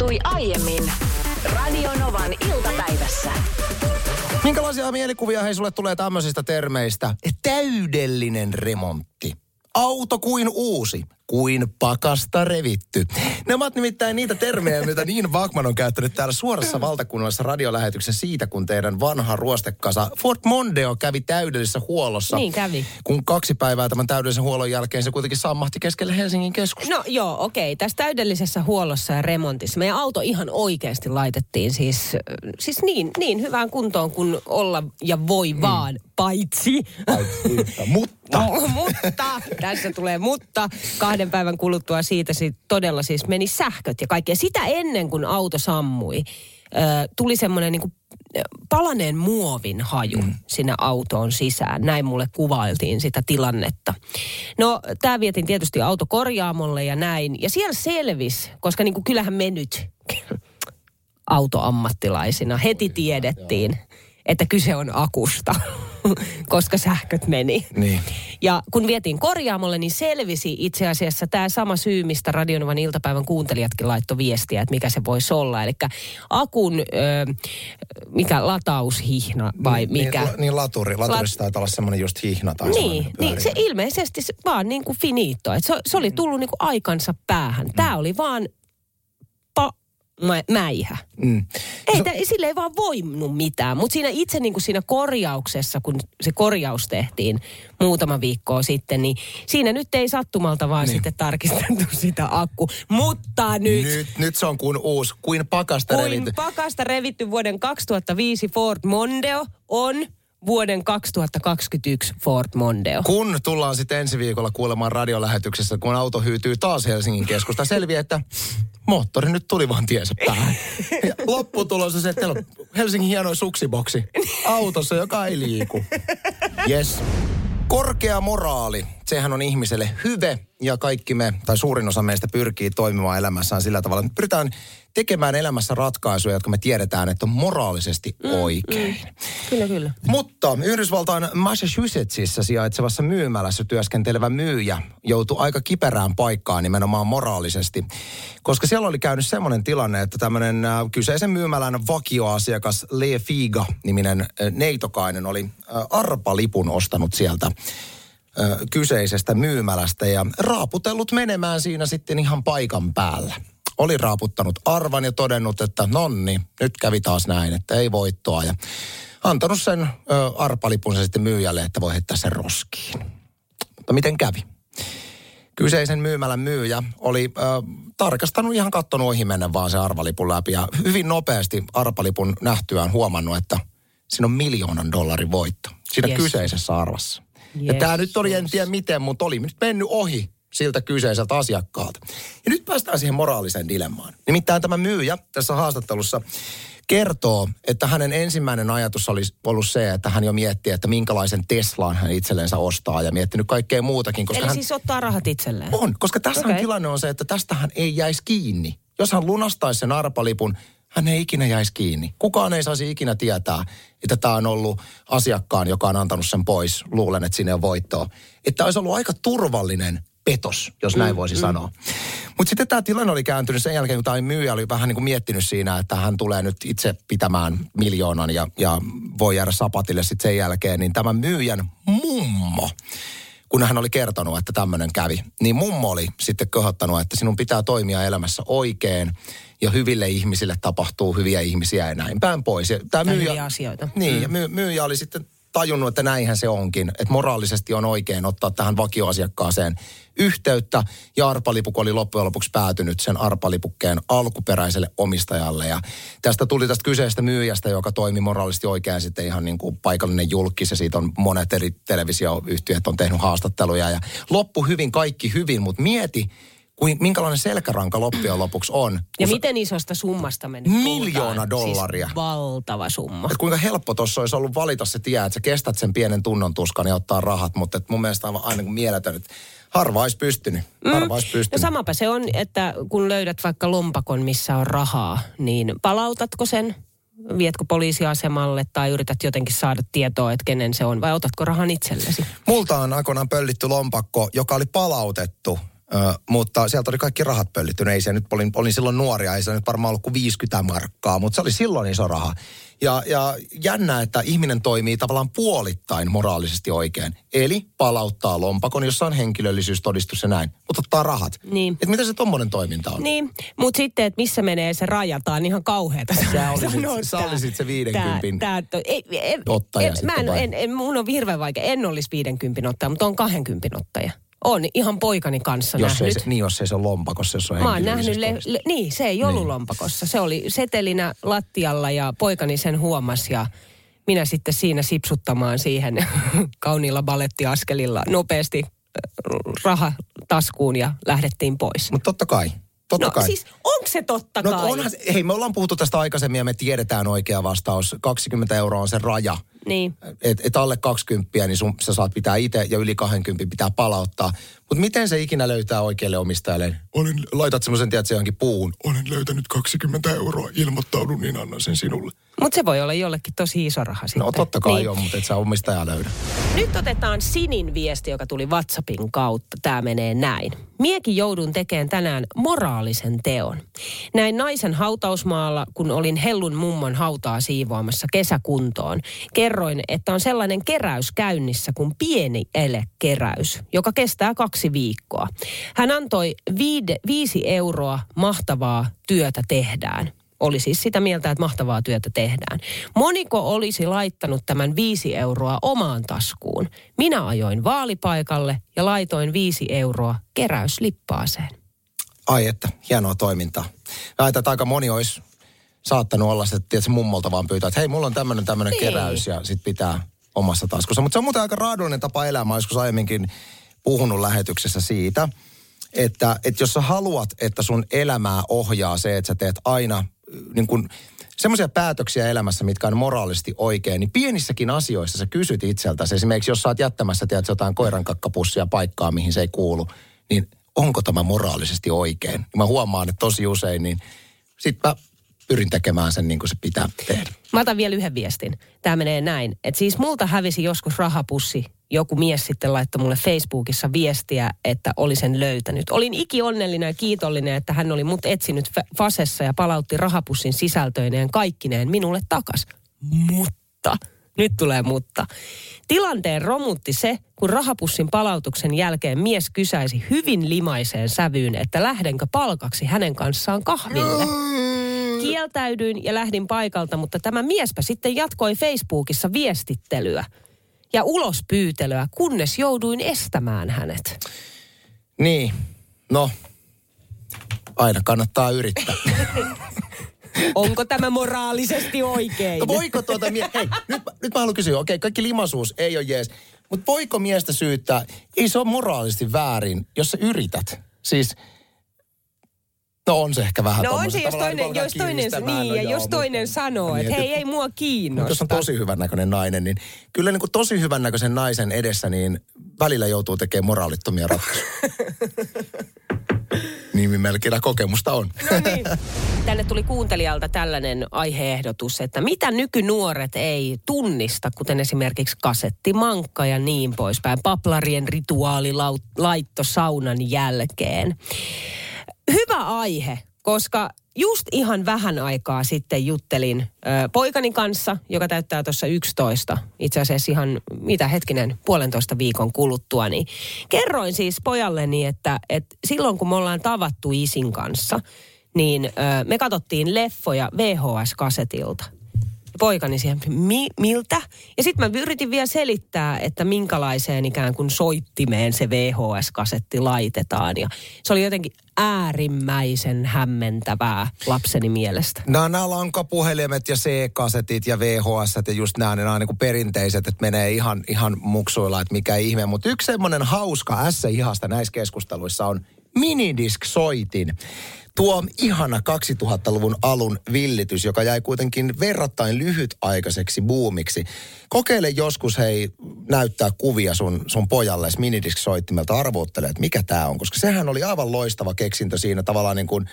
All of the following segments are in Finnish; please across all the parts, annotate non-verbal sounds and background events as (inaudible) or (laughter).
tapahtui aiemmin Radionovan iltapäivässä. Minkälaisia mielikuvia hei sulle tulee tämmöisistä termeistä? Täydellinen remontti. Auto kuin uusi, kuin pakasta revitty. Ne ovat nimittäin niitä termejä, mitä niin Vakman on käyttänyt täällä suorassa valtakunnallisessa radiolähetyksessä siitä, kun teidän vanha ruostekasa Ford Mondeo kävi täydellisessä huollossa. Niin kävi. Kun kaksi päivää tämän täydellisen huollon jälkeen se kuitenkin sammahti keskelle Helsingin keskustaa. No joo, okei. Tässä täydellisessä huollossa ja remontissa meidän auto ihan oikeasti laitettiin siis, siis niin, niin hyvään kuntoon kuin olla ja voi mm. vaan, paitsi. Mutta. No, (laughs) mutta, tässä tulee mutta, kahden (laughs) päivän kuluttua siitä sit todella siis meni sähköt ja kaikkea. Sitä ennen kuin auto sammui, tuli semmoinen niin palaneen muovin haju mm. sinne autoon sisään. Näin mulle kuvailtiin sitä tilannetta. No, tämä vietin tietysti auto korjaamolle ja näin. Ja siellä selvisi, koska niin kuin kyllähän me nyt (laughs) autoammattilaisina heti tiedettiin, että kyse on akusta, (laughs) koska sähköt meni. Niin. Ja kun vietiin korjaamolle, niin selvisi itse asiassa tämä sama syy, mistä Radionovan iltapäivän kuuntelijatkin laittoi viestiä, että mikä se voisi olla. Eli akun, ö, mikä lataushihna vai niin, mikä? Niin, niin laturi. Laturissa Lat... taitaa olla semmoinen just hihna tai Niin, niin se ilmeisesti se vaan niin kuin finito. Et se, se oli tullut niin kuin aikansa päähän. Tämä oli vaan mä, mäihä. Mm. Ei, so, sille ei vaan voinut mitään, mutta siinä itse niin kuin siinä korjauksessa, kun se korjaus tehtiin muutama viikkoa sitten, niin siinä nyt ei sattumalta vaan niin. sitten tarkistettu (laughs) sitä akku. Mutta nyt... Nyt, nyt se on kuin uusi, kuin pakasta kuin revitty. pakasta revitty vuoden 2005 Ford Mondeo on vuoden 2021 Ford Mondeo. Kun tullaan sitten ensi viikolla kuulemaan radiolähetyksessä, kun auto hyytyy taas Helsingin keskusta, selviää, että moottori nyt tuli vaan tiensä päähän. Ja lopputulos on se, että on Helsingin hienoin suksiboksi autossa, joka ei liiku. Yes. Korkea moraali, sehän on ihmiselle hyve ja kaikki me, tai suurin osa meistä pyrkii toimimaan elämässään sillä tavalla, että pyritään tekemään elämässä ratkaisuja, jotka me tiedetään, että on moraalisesti mm, oikein. Mm. Kyllä, kyllä. Mutta Yhdysvaltain Massachusettsissa sijaitsevassa myymälässä työskentelevä myyjä joutui aika kiperään paikkaan nimenomaan moraalisesti, koska siellä oli käynyt semmoinen tilanne, että tämmöinen äh, kyseisen myymälän vakioasiakas Lee Figa-niminen äh, neitokainen oli äh, arpalipun ostanut sieltä kyseisestä myymälästä ja raaputellut menemään siinä sitten ihan paikan päällä oli raaputtanut arvan ja todennut, että nonni, nyt kävi taas näin, että ei voittoa. Ja antanut sen ö, arpalipun sitten myyjälle, että voi heittää sen roskiin. Mutta miten kävi? Kyseisen myymälän myyjä oli ö, tarkastanut ihan kattonut ohi mennä vaan se arvalipun läpi. Ja hyvin nopeasti arpalipun nähtyään huomannut, että siinä on miljoonan dollarin voitto. Siinä yes. kyseisessä arvassa. Yes, ja tämä nyt oli, en tiedä miten, mutta oli nyt mennyt ohi siltä kyseiseltä asiakkaalta. Ja nyt päästään siihen moraaliseen dilemmaan. Nimittäin tämä myyjä tässä haastattelussa kertoo, että hänen ensimmäinen ajatus oli ollut se, että hän jo miettii, että minkälaisen Teslaan hän itsellensä ostaa ja miettinyt kaikkea muutakin. Koska Eli hän... siis ottaa rahat itselleen? On, koska tässä okay. tilanne on se, että tästä hän ei jäisi kiinni. Jos hän lunastaisi sen arpalipun, hän ei ikinä jäisi kiinni. Kukaan ei saisi ikinä tietää, että tämä on ollut asiakkaan, joka on antanut sen pois. Luulen, että sinne on voittoa. Että olisi ollut aika turvallinen petos, jos näin mm, voisi mm. sanoa. Mutta sitten tämä tilanne oli kääntynyt sen jälkeen, kun tämä myyjä oli vähän niin kuin miettinyt siinä, että hän tulee nyt itse pitämään miljoonan ja, ja voi jäädä sapatille sitten sen jälkeen, niin tämä myyjän mummo, kun hän oli kertonut, että tämmöinen kävi, niin mummo oli sitten kohottanut, että sinun pitää toimia elämässä oikein ja hyville ihmisille tapahtuu hyviä ihmisiä ja näin päin pois. Ja tämä myyjä, asioita. Niin, mm. ja myy, myyjä oli sitten tajunnut, että näinhän se onkin. Että moraalisesti on oikein ottaa tähän vakioasiakkaaseen yhteyttä. Ja arpalipuk oli loppujen lopuksi päätynyt sen arpalipukkeen alkuperäiselle omistajalle. Ja tästä tuli tästä kyseistä myyjästä, joka toimi moraalisesti oikein sitten ihan niin kuin paikallinen julkis. Ja siitä on monet eri televisioyhtiöt on tehnyt haastatteluja. Ja loppu hyvin, kaikki hyvin, mutta mieti, minkälainen selkäranka loppujen lopuksi on. Ja miten isosta summasta me nyt Miljoona siis dollaria. Siis valtava summa. Et kuinka helppo tuossa olisi ollut valita se tie, että sä kestät sen pienen tunnon tuskan ja ottaa rahat, mutta et mun mielestä on aina mieletön, että harva olisi pystynyt. Mm. Harva olisi pystynyt. No samapa se on, että kun löydät vaikka lompakon, missä on rahaa, niin palautatko sen? Vietkö poliisiasemalle tai yrität jotenkin saada tietoa, että kenen se on, vai otatko rahan itsellesi? Multa on aikoinaan pöllitty lompakko, joka oli palautettu Ö, mutta sieltä oli kaikki rahat pöllittynyt. Ei se nyt, olin, olin silloin nuoria, ei se nyt varmaan ollut kuin 50 markkaa, mutta se oli silloin iso raha. Ja, ja jännä, että ihminen toimii tavallaan puolittain moraalisesti oikein. Eli palauttaa lompakon, jossa on henkilöllisyystodistus ja näin, mutta ottaa rahat. Niin. Et mitä se tommonen toiminta on? Niin, mutta sitten, että missä menee se raja, tää on ihan kauheata. Sä olisit- sanoa sä olisit se 50 Tää, tää, ei, ei, ottaja en, mä en, en, en, mun on hirveän vaikea. En olisi 50 ottaja, mutta on 20 ottaja. On ihan poikani kanssa Jos ei, nähnyt. se, niin jos ei se ole lompakossa, jos on Mä oon nähnyt, le, le, niin se ei ollut Niin. lompakossa. Se oli setelinä lattialla ja poikani sen huomasi ja minä sitten siinä sipsuttamaan siihen (laughs) kauniilla balettiaskelilla nopeasti äh, raha taskuun ja lähdettiin pois. Mutta totta kai. Totta No kai. siis onko se totta No kai? onhan, hei, me ollaan puhuttu tästä aikaisemmin ja me tiedetään oikea vastaus. 20 euroa on se raja. Niin. Et, et alle 20, niin sun, sä saat pitää itse ja yli 20 pitää palauttaa. Mutta miten se ikinä löytää oikealle omistajalle? Olen, laitat semmoisen, tiedät, johonkin puuhun. Olen löytänyt 20 euroa, ilmoittaudun, niin annan sen sinulle. Mutta se voi olla jollekin tosi iso raha sitten. No totta kai niin. on, mutta et sä omistajaa löydä. Nyt otetaan Sinin viesti, joka tuli WhatsAppin kautta. Tämä menee näin. Miekin joudun tekemään tänään moraalisen teon. Näin naisen hautausmaalla, kun olin Hellun mummon hautaa siivoamassa kesäkuntoon. Kerroin, että on sellainen keräys käynnissä kuin pieni elekeräys, joka kestää kaksi viikkoa. Hän antoi viide, viisi euroa mahtavaa työtä tehdään oli siis sitä mieltä, että mahtavaa työtä tehdään. Moniko olisi laittanut tämän viisi euroa omaan taskuun? Minä ajoin vaalipaikalle ja laitoin viisi euroa keräyslippaaseen. Ai että, hienoa toimintaa. Että aika moni olisi saattanut olla se, että se mummolta vaan pyytää, että hei, mulla on tämmöinen tämmöinen Niin. keräys ja sit pitää omassa taskussa. Mutta se on muuten aika raadollinen tapa elämää. Joskus aiemminkin puhunut lähetyksessä siitä, että, että jos sä haluat, että sun elämää ohjaa se, että sä teet aina äh, niin kun, semmoisia päätöksiä elämässä, mitkä on moraalisesti oikein, niin pienissäkin asioissa sä kysyt itseltäsi. Esimerkiksi jos sä oot jättämässä tiedät, jotain koirankakkapussia paikkaa, mihin se ei kuulu, niin onko tämä moraalisesti oikein? Mä huomaan, että tosi usein, niin sit mä pyrin tekemään sen niin kuin se pitää tehdä. Mä otan vielä yhden viestin. Tämä menee näin. Että siis multa hävisi joskus rahapussi. Joku mies sitten laittoi mulle Facebookissa viestiä, että oli sen löytänyt. Olin iki onnellinen ja kiitollinen, että hän oli mut etsinyt fa- Fasessa ja palautti rahapussin sisältöineen kaikkineen minulle takas. Mutta, nyt tulee mutta. Tilanteen romutti se, kun rahapussin palautuksen jälkeen mies kysäisi hyvin limaiseen sävyyn, että lähdenkö palkaksi hänen kanssaan kahville. Kieltäydyin ja lähdin paikalta, mutta tämä miespä sitten jatkoi Facebookissa viestittelyä ja ulospyytelyä, kunnes jouduin estämään hänet. Niin, no, aina kannattaa yrittää. (laughs) Onko tämä moraalisesti oikein? No voiko tuota mie- Hei, nyt, mä- nyt mä haluan kysyä, okei, kaikki limaisuus ei ole jees, mutta voiko miestä syyttää, ei se ole moraalisesti väärin, jos sä yrität. Siis, no on se ehkä vähän No on se, jos toinen, palkan jos toinen, niin, no ja joo, jos toinen mutta- sanoo, Niin, että hei, ei mua Mutta kiinnosta. jos on tosi hyvän näköinen nainen, niin kyllä niin kuin tosi hyvän näköisen naisen edessä, niin välillä joutuu tekemään moraalittomia ratkaisuja. (laughs) Nimimerkillä kokemusta on. No niin. Tänne tuli kuuntelijalta tällainen aiheehdotus, että mitä nykynuoret ei tunnista, kuten esimerkiksi kasettimankka ja niin poispäin. Paplarien rituaalilaitto saunan jälkeen. Hyvä aihe, koska just ihan vähän aikaa sitten juttelin ö, poikani kanssa, joka täyttää tuossa 11, itse asiassa ihan, mitä hetkinen, puolentoista viikon kuluttua, niin kerroin siis pojalleni, että, että silloin kun me ollaan tavattu isin kanssa, niin ö, me katsottiin leffoja VHS-kasetilta. Poikani siihen, Mi- miltä? Ja sitten mä yritin vielä selittää, että minkälaiseen ikään kuin soittimeen se VHS-kasetti laitetaan. Ja se oli jotenkin äärimmäisen hämmentävää lapseni mielestä. Nämä, nämä lankapuhelimet ja C-kasetit ja VHS ja just nämä, nämä on niin kuin perinteiset, että menee ihan, ihan muksuilla, että mikä ihme. Mutta yksi semmoinen hauska S-ihasta näissä keskusteluissa on minidisc-soitin. Tuo ihana 2000-luvun alun villitys, joka jäi kuitenkin verrattain lyhytaikaiseksi buumiksi. Kokeile joskus, hei, näyttää kuvia sun, sun pojalle minidisc-soittimelta, arvottele, että mikä tämä on. Koska sehän oli aivan loistava keksintö siinä tavallaan niin kuin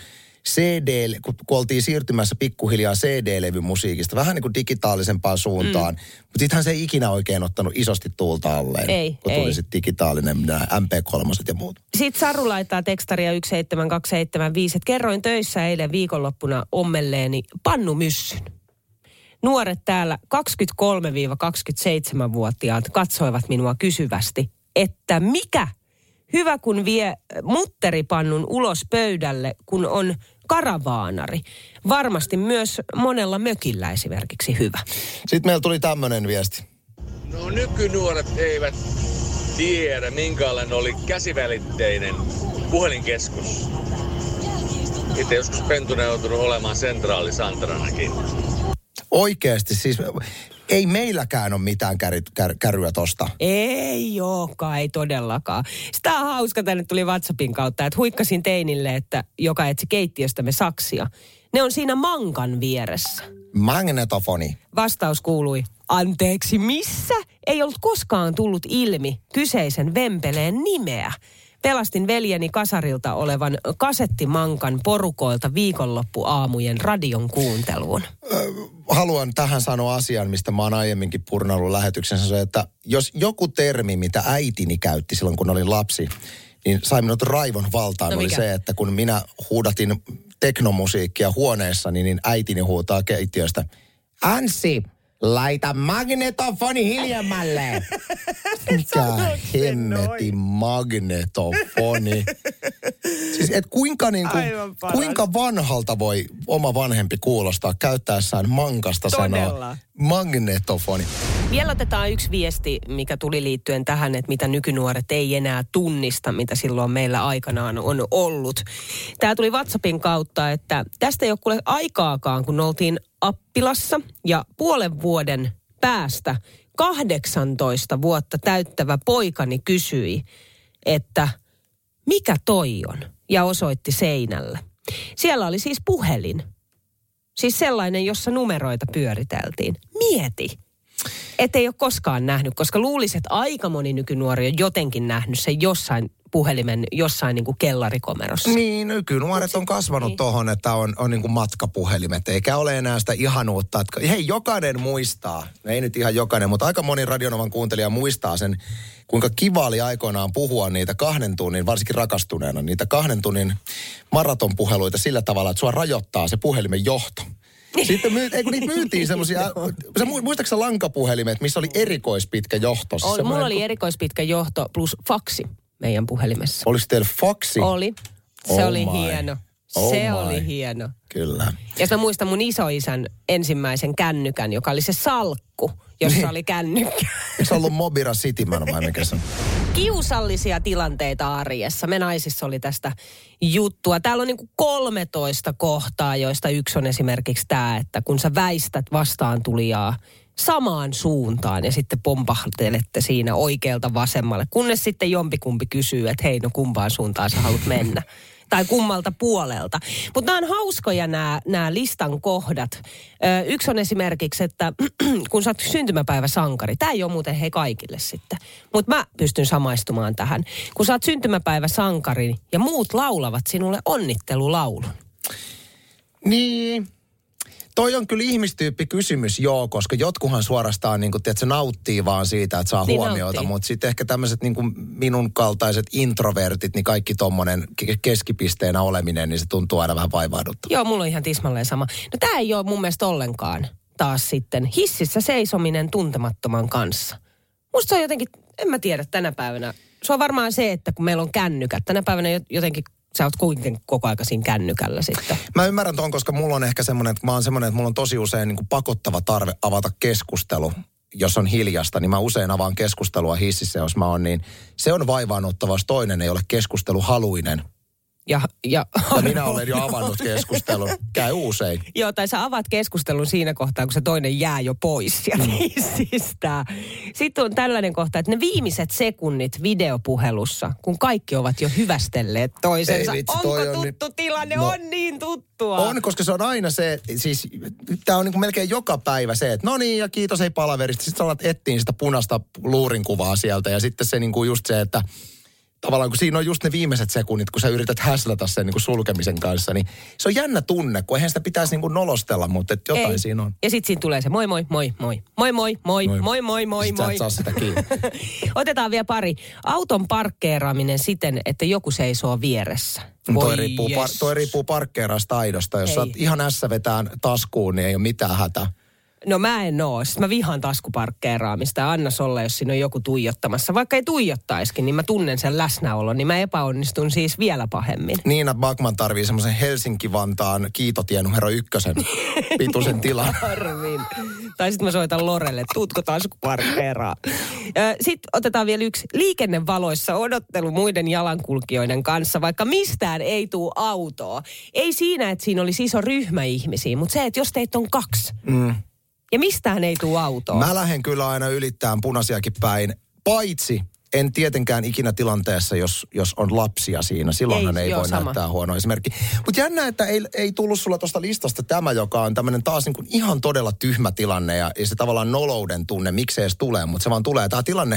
CD, kun, kun oltiin siirtymässä pikkuhiljaa CD-levymusiikista, vähän niin kuin digitaalisempaan suuntaan. Mm. Mutta sittenhän se ei ikinä oikein ottanut isosti tuulta alleen. Ei, kun ei. tuli sitten digitaalinen nämä MP3 ja muut. Sitten Saru laittaa tekstaria 17275, että kerroin töissä eilen viikonloppuna ommelleeni pannumyssyn. Nuoret täällä 23-27-vuotiaat katsoivat minua kysyvästi, että mikä hyvä kun vie mutteripannun ulos pöydälle, kun on karavaanari. Varmasti myös monella mökillä esimerkiksi hyvä. Sitten meillä tuli tämmöinen viesti. No nykynuoret eivät tiedä, minkälainen oli käsivälitteinen puhelinkeskus. Itse joskus pentuna joutunut olemaan sentraalisantaranakin. Oikeasti siis, ei meilläkään ole mitään käry, kär, käryä tosta. Ei olekaan, ei todellakaan. Sitä on hauska, tänne tuli WhatsAppin kautta, että huikkasin teinille, että joka etsi keittiöstämme saksia. Ne on siinä mankan vieressä. Magnetofoni. Vastaus kuului, anteeksi missä? Ei ollut koskaan tullut ilmi kyseisen vempeleen nimeä. Pelastin veljeni kasarilta olevan kasettimankan porukoilta viikonloppuaamujen radion kuunteluun. haluan tähän sanoa asian, mistä mä oon aiemminkin purnallut lähetyksensä, se, että jos joku termi, mitä äitini käytti silloin, kun olin lapsi, niin sai minut raivon valtaan, No oli se, että kun minä huudatin teknomusiikkia huoneessani, niin äitini huutaa keittiöstä, Anssi, laita magnetofoni hiljemmalle. (laughs) Mikä hemmetin magnetofoni. (laughs) Siis et kuinka, Aivan paras. kuinka vanhalta voi oma vanhempi kuulostaa käyttäessään mankasta Todella. sanaa magnetofoni. Vielä otetaan yksi viesti, mikä tuli liittyen tähän, että mitä nykynuoret ei enää tunnista, mitä silloin meillä aikanaan on ollut. Tämä tuli WhatsAppin kautta, että tästä ei ole kuule aikaakaan, kun oltiin Appilassa ja puolen vuoden päästä 18 vuotta täyttävä poikani kysyi, että mikä toi on? Ja osoitti seinälle. Siellä oli siis puhelin. Siis sellainen, jossa numeroita pyöriteltiin. Mieti. Että ei ole koskaan nähnyt, koska luulisin, että aika moni nykynuori on jotenkin nähnyt sen jossain puhelimen, jossain niin kuin kellarikomerossa. Niin, nykynuoret on kasvanut niin. tohon, että on, on niin kuin matkapuhelimet, eikä ole enää sitä ihanuutta, että hei, jokainen muistaa, no ei nyt ihan jokainen, mutta aika moni Radionovan kuuntelija muistaa sen, kuinka kiva oli aikoinaan puhua niitä kahden tunnin, varsinkin rakastuneena, niitä kahden tunnin maratonpuheluita sillä tavalla, että sua rajoittaa se puhelimen johto. Sitten myy, ei, kun niitä myytiin (laughs) semmoisia, sä mu- muistatko sä lankapuhelimet, missä oli erikoispitkä johto? Siis Oli, mulla oli erikoispitkä johto plus faksi meidän puhelimessa. Oliko teillä faksi? Oli. Se Oh oli my. hieno. Oh se my. oli hieno. Kyllä. Ja mä muistan mun isoisän ensimmäisen kännykän, joka oli se salkku, jossa Niin. oli kännykkä. Eikö se ollut Mobira Cityman vai mikä se on? Kiusallisia tilanteita arjessa. Me naisissa oli tästä juttua. Täällä on niinku 13 kohtaa, joista yksi on esimerkiksi tämä, että kun sä väistät vastaan tulijaa samaan suuntaan ja sitten pompahtelette siinä oikealta vasemmalle, kunnes sitten jompikumpi kysyy, että hei no kumpaan suuntaan sä haluat mennä. (laughs) Tai kummalta puolelta. Mutta nämä on hauskoja nämä listan kohdat. Ö, yksi on esimerkiksi, että (clears throat) kun sä oot syntymäpäiväsankari, tämä ei ole muuten hei kaikille sitten, mutta mä pystyn samaistumaan tähän. Kun sä oot syntymäpäiväsankari ja muut laulavat sinulle onnittelulaulun. Niin. Toi on kyllä ihmistyyppi kysymys, joo, koska jotkuhan suorastaan niin kuin, tiedätkö, nauttii vaan siitä, että saa Niin huomiota, nauttii. mutta sitten ehkä tämmöiset niin kuin minun kaltaiset introvertit, niin kaikki tommonen ke- keskipisteenä oleminen, niin se tuntuu aina vähän vaivahduttaa. Joo, mulla on ihan tismalleen sama. No tämä ei ole mun mielestä ollenkaan taas sitten hississä seisominen tuntemattoman kanssa. Musta se on jotenkin, en mä tiedä tänä päivänä. Se on varmaan se, että kun meillä on kännykät, tänä päivänä jo- jotenkin sä oot kuitenkin koko aika siinä kännykällä sitten. Mä ymmärrän ton, koska mulla on ehkä semmoinen, että mä oon semmoinen, että mulla on tosi usein niin kuin pakottava tarve avata keskustelu. Jos on hiljasta, niin mä usein avaan keskustelua hississä, jos mä oon niin. Se on vaivaannuttava, jos toinen ei ole keskusteluhaluinen. Ja, ja, Ja minä olen jo avannut keskustelun. Käy usein. Joo, tai sä avaat keskustelun siinä kohtaa, kun se toinen jää jo pois sieltä Mm. hissistä. Sitten on tällainen kohta, että ne viimeiset sekunnit videopuhelussa, kun kaikki ovat jo hyvästelleet toisensa. Ei vitsi, Onko on tuttu nyt- tilanne? No, on niin tuttua. On, koska se on aina se, siis tämä on niin kuin melkein joka päivä se, että no niin ja kiitos ei palaverista. Sitten sä alat etsiä sitä punaista luurinkuvaa sieltä ja sitten se niin kuin just se, että tavallaan kun siinä on just ne viimeiset sekunnit, kun sä yrität häslätä sen niin kuin sulkemisen kanssa, niin se on jännä tunne, kun eihän sitä pitäisi niin kuin nolostella, mutta että jotain Ei. siinä on. Ja sitten siinä tulee se moi moi moi moi. Moi moi moi moi moi moi Sit sä moi. saa sitä kiinni. (laughs) Otetaan vielä pari. Auton parkkeeraaminen siten, että joku seisoo vieressä. toi, riippuu, par, toi riippuu parkkeeraustaidosta. Jos Ei. sä ihan ässä vetään taskuun, niin ei ole mitään hätää. No mä en oo. Siis mä vihaan taskuparkkeeraamista ja anna olla, jos siinä on joku tuijottamassa. Vaikka ei tuijottaiskin, niin mä tunnen sen läsnäolon, niin mä epäonnistun siis vielä pahemmin. Niina Bakman tarvii semmoisen Helsinki-Vantaan kiitotie numero ykkösen pituisen tilan. (laughs) Arvin. Tai sitten mä soitan Lorelle, tuutko taskuparkkeeraa. Sitten otetaan vielä yksi. Liikennevaloissa odottelu muiden jalankulkijoiden kanssa, vaikka mistään ei tuu autoa. Ei siinä, että siinä olisi iso ryhmä ihmisiä, mutta se, että jos teitä on kaksi Mm. Ja mistään ei tuu autoa. Mä lähden kyllä aina ylittämään punaisiakin päin, paitsi en tietenkään ikinä tilanteessa, jos, jos on lapsia siinä. Silloinhan Ei, ei, joo, voi sama. näyttää huono esimerkki. Mutta jännä, että ei, ei tullut sulla tuosta listasta tämä, joka on tämmöinen taas niin kuin ihan todella tyhmä tilanne ja, ja se tavallaan nolouden tunne, miksi edes tulee, mutta se vaan tulee. Tämä tilanne,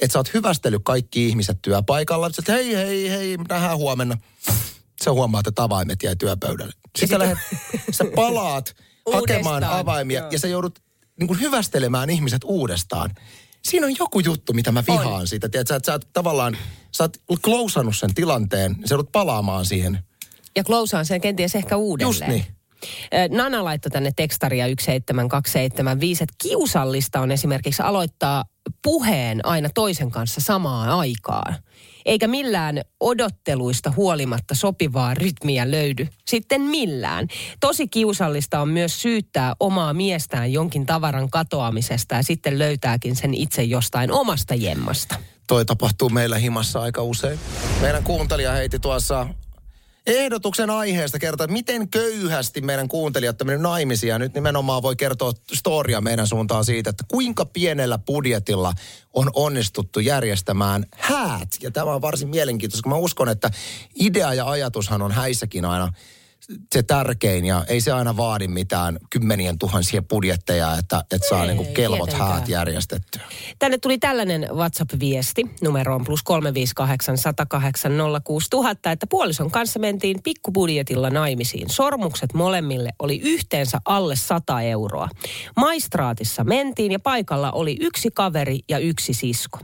että sä oot hyvästellyt kaikki ihmiset työpaikalla, että hei, hei, hei, nähdään huomenna. Sä huomaat, että avaimet jäi työpöydälle. Sitten sä, lähdet, sä palaat hakemaan avaimia joo. ja sä joudut niin kuin hyvästelemään ihmiset uudestaan. Siinä on joku juttu, mitä mä vihaan On. siitä. Tiedät, sä, että sä oot tavallaan, sä oot klousannut sen tilanteen, niin sä joudut palaamaan siihen. Ja klousaan sen kenties ehkä uudelleen. Just niin. Nana laittoi tänne tekstaria 17275, että kiusallista on esimerkiksi aloittaa puheen aina toisen kanssa samaan aikaan. Eikä millään odotteluista huolimatta sopivaa rytmiä löydy. Sitten millään. Tosi kiusallista on myös syyttää omaa miestään jonkin tavaran katoamisesta ja sitten löytääkin sen itse jostain omasta jemmasta. Toi tapahtuu meillä himassa aika usein. Meidän kuuntelija heiti tuossa ehdotuksen aiheesta kertoa, että miten köyhästi meidän kuuntelijat on. Ja nyt nimenomaan voi kertoa storia meidän suuntaan siitä, että kuinka pienellä budjetilla on onnistuttu järjestämään häät. Ja tämä on varsin mielenkiintoista, koska mä uskon, että idea ja ajatushan on häissäkin aina se tärkein ja ei se aina vaadi mitään kymmenien tuhansia budjetteja, että, että saa Ei, niinku kelvot tietenkään. häät järjestettyä. Tänne tuli tällainen WhatsApp-viesti, numero on plus 358 108 06000, että puolison kanssa mentiin pikkubudjetilla naimisiin. Sormukset molemmille oli yhteensä alle 100 euroa. Maistraatissa mentiin ja paikalla oli yksi kaveri ja yksi sisko.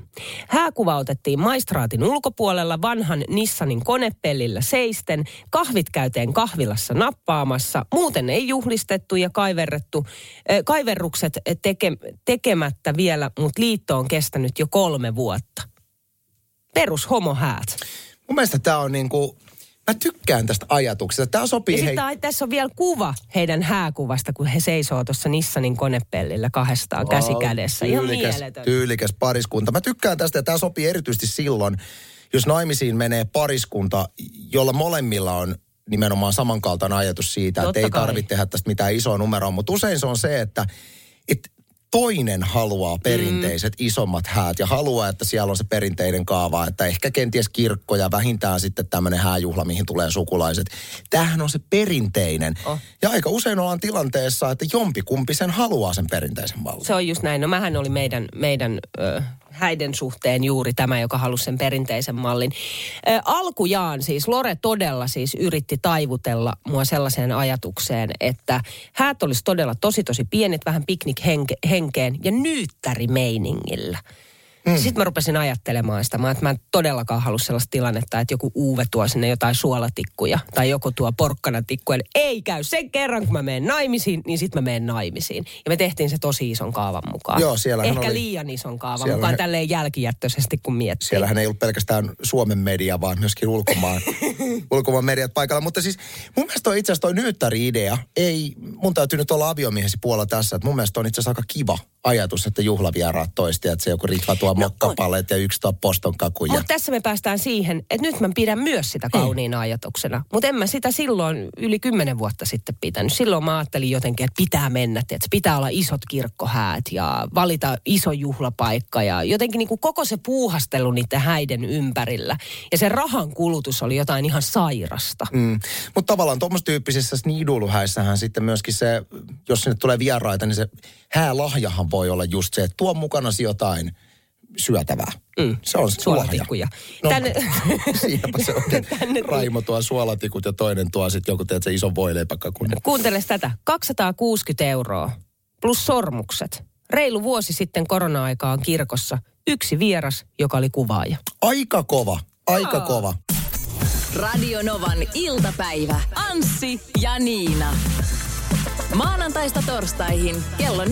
Hääkuva otettiin maistraatin ulkopuolella vanhan Nissanin konepellillä seisten, kahvit käyteen kahvilassa nappaamassa, muuten ei juhlistettu ja kaiverrettu, äh, kaiverrukset teke, tekemättä vielä, mutta liitto on kestänyt jo kolme vuotta. Perus homohäät. Mun mielestä tämä on niinku, mä tykkään tästä ajatuksesta. Tämä sopii Ja hei, sitten tässä on vielä kuva heidän hääkuvasta, kun he seisoo tuossa Nissanin konepellillä kahdestaan käsi kädessä. Tyylikäs, tyylikäs pariskunta. Mä tykkään tästä ja tämä sopii erityisesti silloin, jos naimisiin menee pariskunta, jolla molemmilla on nimenomaan samankaltainen ajatus siitä, Totta että ei tarvitse tehdä tästä mitään isoa numeroa, mutta usein se on se, että, että toinen haluaa perinteiset mm. isommat häät ja haluaa, että siellä on se perinteinen kaava, että ehkä kenties kirkko ja vähintään sitten tämmöinen hääjuhla, mihin tulee sukulaiset. Tämähän on se perinteinen. Oh. Ja aika usein ollaan tilanteessa, että jompikumpi sen haluaa sen perinteisen mallin. Se on just näin. No mähän oli meidän, meidän ö, häiden suhteen juuri tämä, joka halusi sen perinteisen mallin. Ö, alkujaan siis Lore todella siis yritti taivutella mua sellaiseen ajatukseen, että häät olisi todella tosi tosi pienet, vähän piknikhenkeen ja nyyttärimeiningillä. Mm. Sitten mä rupesin ajattelemaan sitä, mä, että mä en todellakaan halua sellaista tilannetta, että joku Uuve tuo sinne jotain suolatikkuja tai joku tuo porkkanatikkuja. Ei käy. Sen kerran, kun mä menen naimisiin, niin sitten mä menen naimisiin. Ja me tehtiin se tosi ison kaavan mukaan. Joo, Ehkä oli- liian ison kaavan Siellähän- mukaan tälleen jälkijättöisesti, kun miettii. Siellähän ei ollut pelkästään Suomen media, vaan myöskin ulkomaan, (laughs) ulkomaan mediat paikalla. Mutta siis mun mielestä on itse asiassa toi nyyttäri-idea, ei, mun täytyy nyt olla aviomiehesi puolella tässä, että mun mielestä on itse asiassa aika kiva ajatus, että juhlavieraat toisti, että se joku Ritva tuo mokkapallet ja yksi tuo poston kakuja. Mutta tässä me päästään siihen, että nyt mä pidän myös sitä kauniina ajatuksena. Mutta en mä sitä silloin yli kymmenen vuotta sitten pitänyt. Silloin mä ajattelin jotenkin, että pitää mennä, että pitää olla isot kirkkohäät ja valita iso juhlapaikka. Ja jotenkin niin kuin koko se puuhastelu niiden häiden ympärillä. Ja se rahan kulutus oli jotain ihan sairasta. Mm. Mutta tavallaan tuommoista tyyppisissä sniiduluhäissähän sitten myöskin se, jos sinne tulee vieraita, niin se häälahjahan voi olla just se, että tuo mukanasi jotain syötävää. Mm. Se on Suolatikkuja. No, (laughs) (laughs) Tänne- siinäpä se on. Tänne- Raimo tuo suolatikut ja toinen tuo sitten joku, teet se ison voileipäkakunen. Kuunteles tätä. 260 euroa plus sormukset. Reilu vuosi sitten korona-aikaan kirkossa yksi vieras, joka oli kuvaaja. Aika kova, aika kova. Radio Novan iltapäivä. Anssi ja Niina. Maanantaista torstaihin kello 14.18.